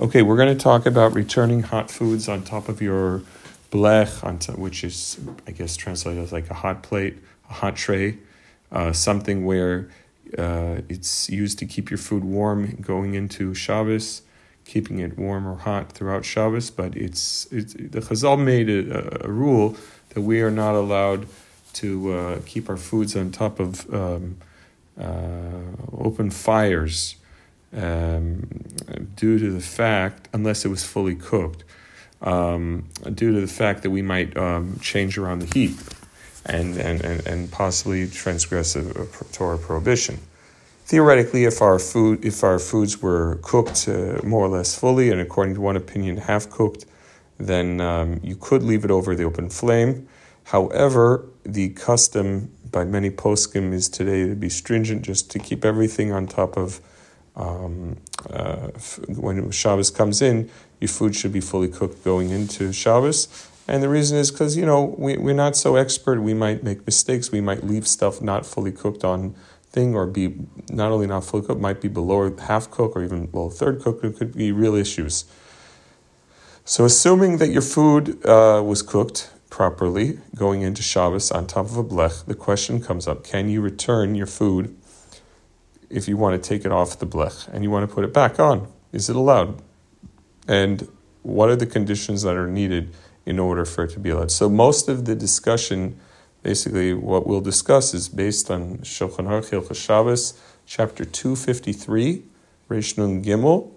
Okay, we're going to talk about returning hot foods on top of your blech, which is, I guess, translated as like a hot plate, a hot tray, uh, something where uh, it's used to keep your food warm going into Shabbos, keeping it warm or hot throughout Shabbos. But it's, it's the Chazal made a, a rule that we are not allowed to uh, keep our foods on top of um, uh, open fires um, due to the fact, unless it was fully cooked, um, due to the fact that we might um, change around the heat and, and, and, and possibly transgress a, a Torah prohibition. Theoretically, if our food if our foods were cooked uh, more or less fully, and according to one opinion, half cooked, then um, you could leave it over the open flame. However, the custom by many poskim is today to be stringent, just to keep everything on top of um, uh, when Shabbos comes in, your food should be fully cooked going into Shabbos. And the reason is because, you know, we, we're not so expert. We might make mistakes. We might leave stuff not fully cooked on thing or be not only not fully cooked, might be below half cooked or even below third cooked. It could be real issues. So, assuming that your food uh, was cooked properly going into Shabbos on top of a blech, the question comes up can you return your food if you want to take it off the blech and you want to put it back on. Is it allowed? And what are the conditions that are needed in order for it to be allowed? So most of the discussion, basically what we'll discuss is based on Shulchan Aruch Hilchos Shabbos, chapter 253, Reish Nun Gimel,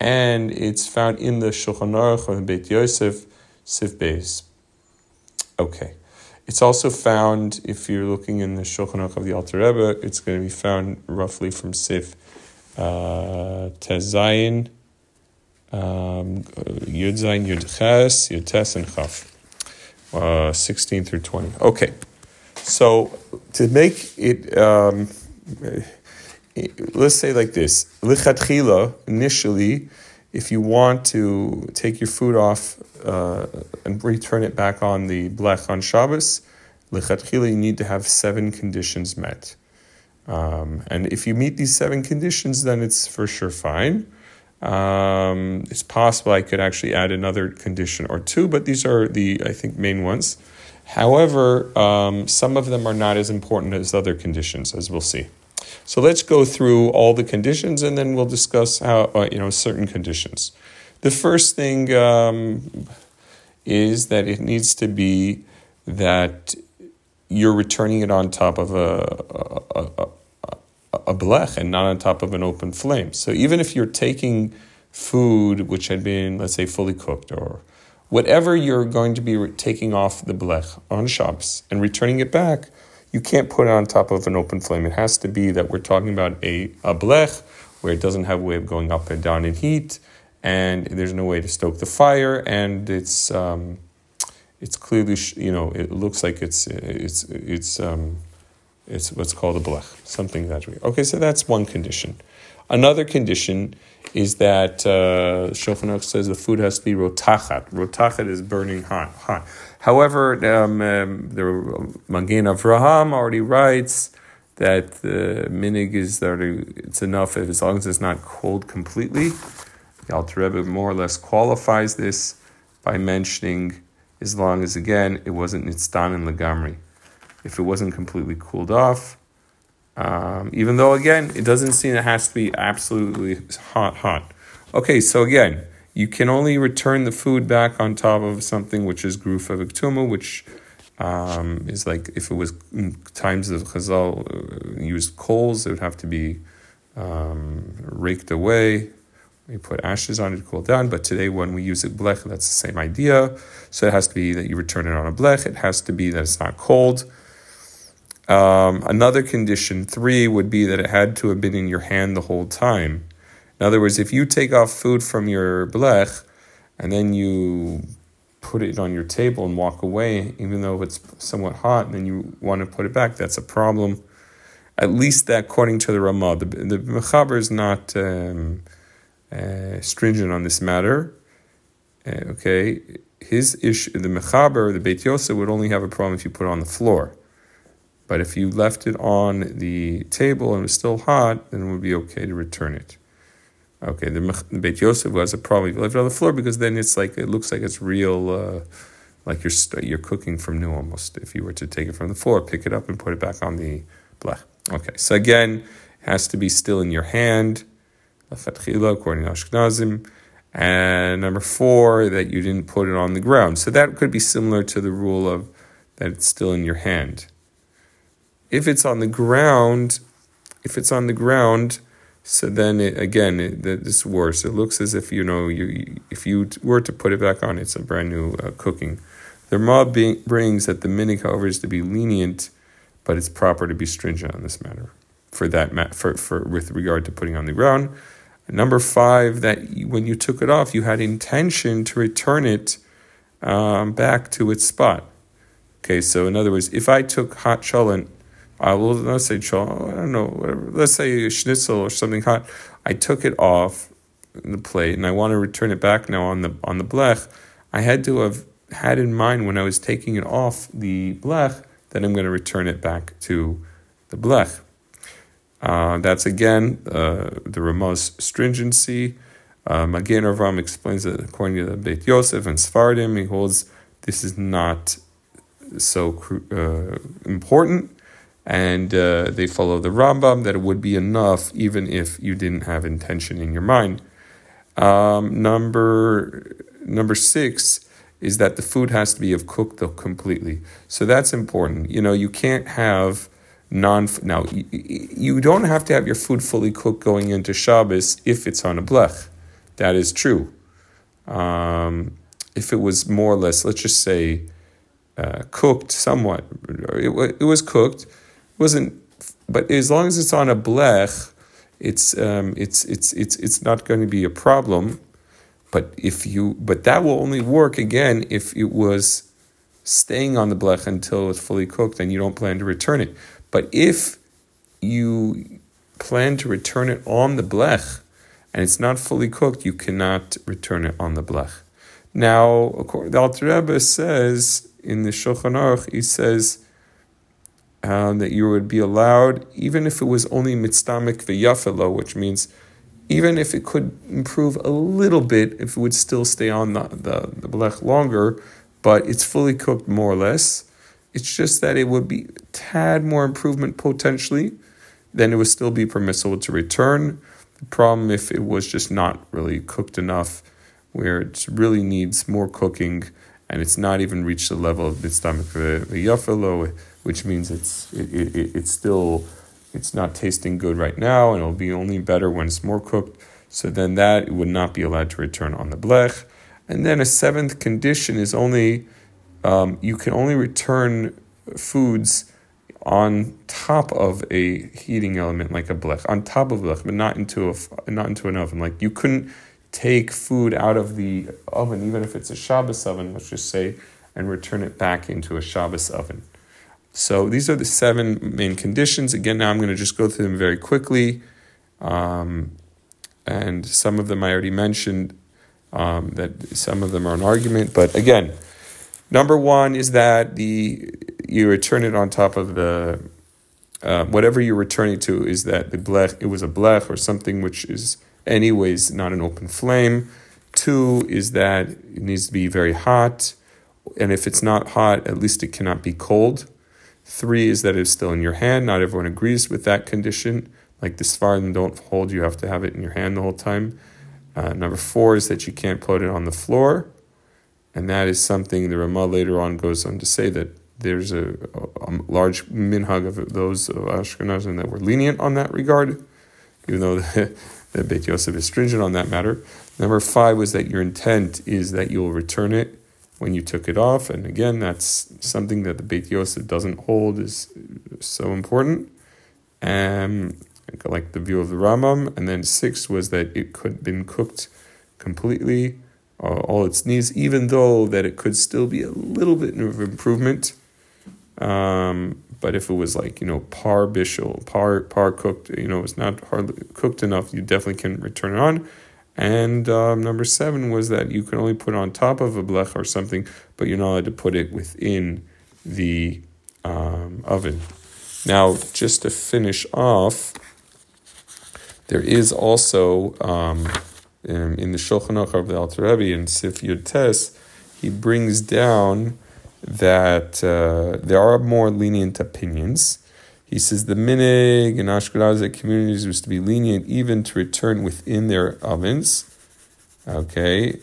and it's found in the Shulchan Aruch of Beit Yosef, Sif Beis. Okay. It's also found, if you're looking in the Shulchan of the Alter Rebbe, it's going to be found roughly from Sif uh, Tezayin, um, Yud Zayin, Yud Ches, Yud Tes, and Chaf. Uh, 16 through 20. Okay. So to make it, um, let's say like this, lichatchila, initially, if you want to take your food off uh, and return it back on the blech on Shabbos, lechatchila, you need to have seven conditions met. Um, and if you meet these seven conditions, then it's for sure fine. Um, it's possible I could actually add another condition or two, but these are the, I think, main ones. However, um, some of them are not as important as other conditions, as we'll see. So let's go through all the conditions and then we'll discuss how, uh, you know, certain conditions. The first thing um, is that it needs to be that you're returning it on top of a, a, a, a blech and not on top of an open flame. So even if you're taking food which had been, let's say, fully cooked or whatever you're going to be taking off the blech on Shabbos and returning it back, you can't put it on top of an open flame. It has to be that we're talking about a, a blech where it doesn't have a way of going up and down in heat, and there's no way to stoke the fire, and it's um, it's clearly you know it looks like it's it's it's um, it's what's called a blech, something that way. Okay, so that's one condition. Another condition is that uh, says the food has to be rotachat. Rotachat is burning hot, hot. However, um, um, the Magen Avraham already writes that the minhag is that it's enough if, as long as it's not cold completely. The Alter Rebbe more or less qualifies this by mentioning as long as again it wasn't nitzdan and legamri. If it wasn't completely cooled off, um, even though again it doesn't seem it has to be absolutely hot, hot. Okay, so again, you can only return the food back on top of something which is grufa viktuma, which um, is like if it was times of Chazal uh, used coals, it would have to be um, raked away. We put ashes on it to cool down. But today, when we use it blech, that's the same idea. So it has to be that you return it on a blech. It has to be that it's not cold. Um, another condition, three, would be that it had to have been in your hand the whole time. In other words, if you take off food from your blech and then you put it on your table and walk away, even though it's somewhat hot, and then you want to put it back, that's a problem. At least that, according to the Ramah, the, the Mechaber is not um, uh, stringent on this matter. Uh, okay, his issue, the Mechaber, the Beit Yosef, would only have a problem if you put it on the floor. But if you left it on the table and was still hot, then it would be okay to return it. Okay, the, Beit Yosef was a problem. If you left it on the floor because then it's like it looks like it's real, uh, like you're you're cooking from new almost. If you were to take it from the floor, pick it up and put it back on the blech. Okay, so again, it has to be still in your hand, according to Ashkenazim. And number four, that you didn't put it on the ground. So that could be similar to the rule of that it's still in your hand. If it's on the ground, if it's on the ground, so then it, again, it, it's worse. It looks as if you know you if you were to put it back on, it's a brand new uh, cooking. The mob brings that the minhag, however, is to be lenient, but it's proper to be stringent on this matter. For that, for, for with regard to putting on the ground. Number five, that when you took it off, you had intention to return it um, back to its spot. Okay, so in other words, if I took hot cholent I will let's say I don't know, whatever. Let's say schnitzel or something hot. I took it off the plate and I want to return it back now on the on the blech. I had to have had in mind when I was taking it off the blech that I'm going to return it back to the blech. Uh, that's again uh, the Ramah's stringency. Uh, Magen Avraham explains that according to the Beit Yosef and Sfardim, he holds this is not so uh, important and uh, they follow the Rambam that it would be enough even if you didn't have intention in your mind. Um, number number six is that the food has to be of cooked completely. So that's important. You know, you can't have non now you, you don't have to have your food fully cooked going into Shabbos if it's on a blech. That is true. Um, if it was more or less, let's just say, uh, cooked somewhat, it, it was cooked wasn't, but as long as it's on a blech, it's um, it's it's it's it's not going to be a problem. But if you, but that will only work again if it was staying on the blech until it's fully cooked and you don't plan to return it. But if you plan to return it on the blech and it's not fully cooked, you cannot return it on the blech. Now, the Alter Rebbe says in the Shulchan Aruch, he says um, that you would be allowed, even if it was only mitztamik v'yafelo, which means even if it could improve a little bit, if it would still stay on the, the, the blech longer, but it's fully cooked more or less. It's just that it would be tad more improvement potentially, then it would still be permissible to return. The problem if it was just not really cooked enough, where it really needs more cooking, and it's not even reached the level of mitztamik v'yafelo, which means it's it, it, it's still it's not tasting good right now, and it'll be only better when it's more cooked. So then that would not be allowed to return on the blech. And then a seventh condition is only um, you can only return foods on top of a heating element like a blech, on top of blech, but not into a not into an oven. Like you couldn't take food out of the oven, even if it's a Shabbos oven, let's just say, and return it back into a Shabbos oven. So these are the seven main conditions. Again, now I'm going to just go through them very quickly. Um, and some of them I already mentioned, um, that some of them are an argument. But again, number one is that the you return it on top of the uh, whatever you're returning to is that the blech it was a blech or something which is anyways not an open flame. Two is that it needs to be very hot, and if it's not hot, at least it cannot be cold. Three is that it's still in your hand. Not everyone agrees with that condition. Like the Sfardim don't hold, you have to have it in your hand the whole time. Uh, number four is that you can't put it on the floor. And that is something the Ramah later on goes on to say that there's a, a, a large minhag of those of Ashkenazim that were lenient on that regard, even though the, the Beit Yosef is stringent on that matter. Number five was that your intent is that you will return it when you took it off. And again, that's something that the Beit Yosef doesn't hold is so important. Um, like the view of the Rambam. And then six was that it could have been cooked completely, uh, all its needs, even though that it could still be a little bit of improvement. Um, but if it was like you know par bishul, par par cooked, you know it's not hardly cooked enough, you definitely can return it on. And um, number seven was that you can only put on top of a blech or something, but you're not allowed to put it within the um, oven. Now, just to finish off, There is also um, in, the Shulchan Aruch of the Alter Rebbe in Sif Yud Tes, he brings down that uh, there are more lenient opinions. He says the minhag and Ashkenazi communities was to be lenient even to return within their ovens. Okay,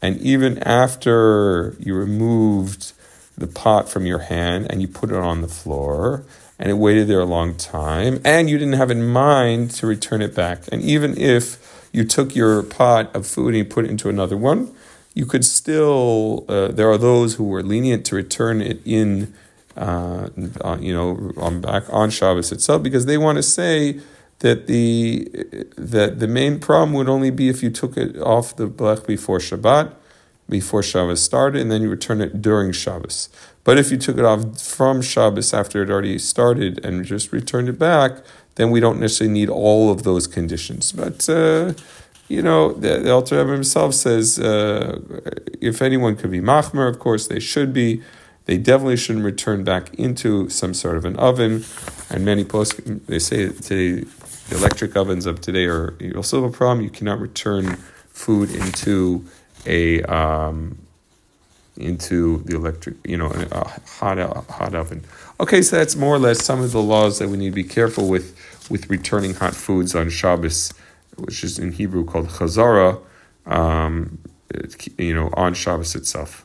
and even after you removed the pot from your hand and you put it on the floor and it waited there a long time and you didn't have in mind to return it back. And even if you took your pot of food and you put it into another one, you could still, uh, there are those who were lenient to return it in, uh, uh, you know, on back on Shabbos itself because they want to say that the that the main problem would only be if you took it off the blech before Shabbat, before Shabbos started, and then you return it during Shabbos. But if you took it off from Shabbos after it already started and just returned it back, then we don't necessarily need all of those conditions. But uh, you know, the, the Alter Rebbe himself says uh, if anyone could be machmir, of course they should be. They definitely shouldn't return back into some sort of an oven. And many post they say today the electric ovens of today are also a problem. You cannot return food into a um, into the electric, you know, a hot hot oven. Okay, so that's more or less some of the laws that we need to be careful with with returning hot foods on Shabbos, which is in Hebrew called chazara, um, you know, on Shabbos itself.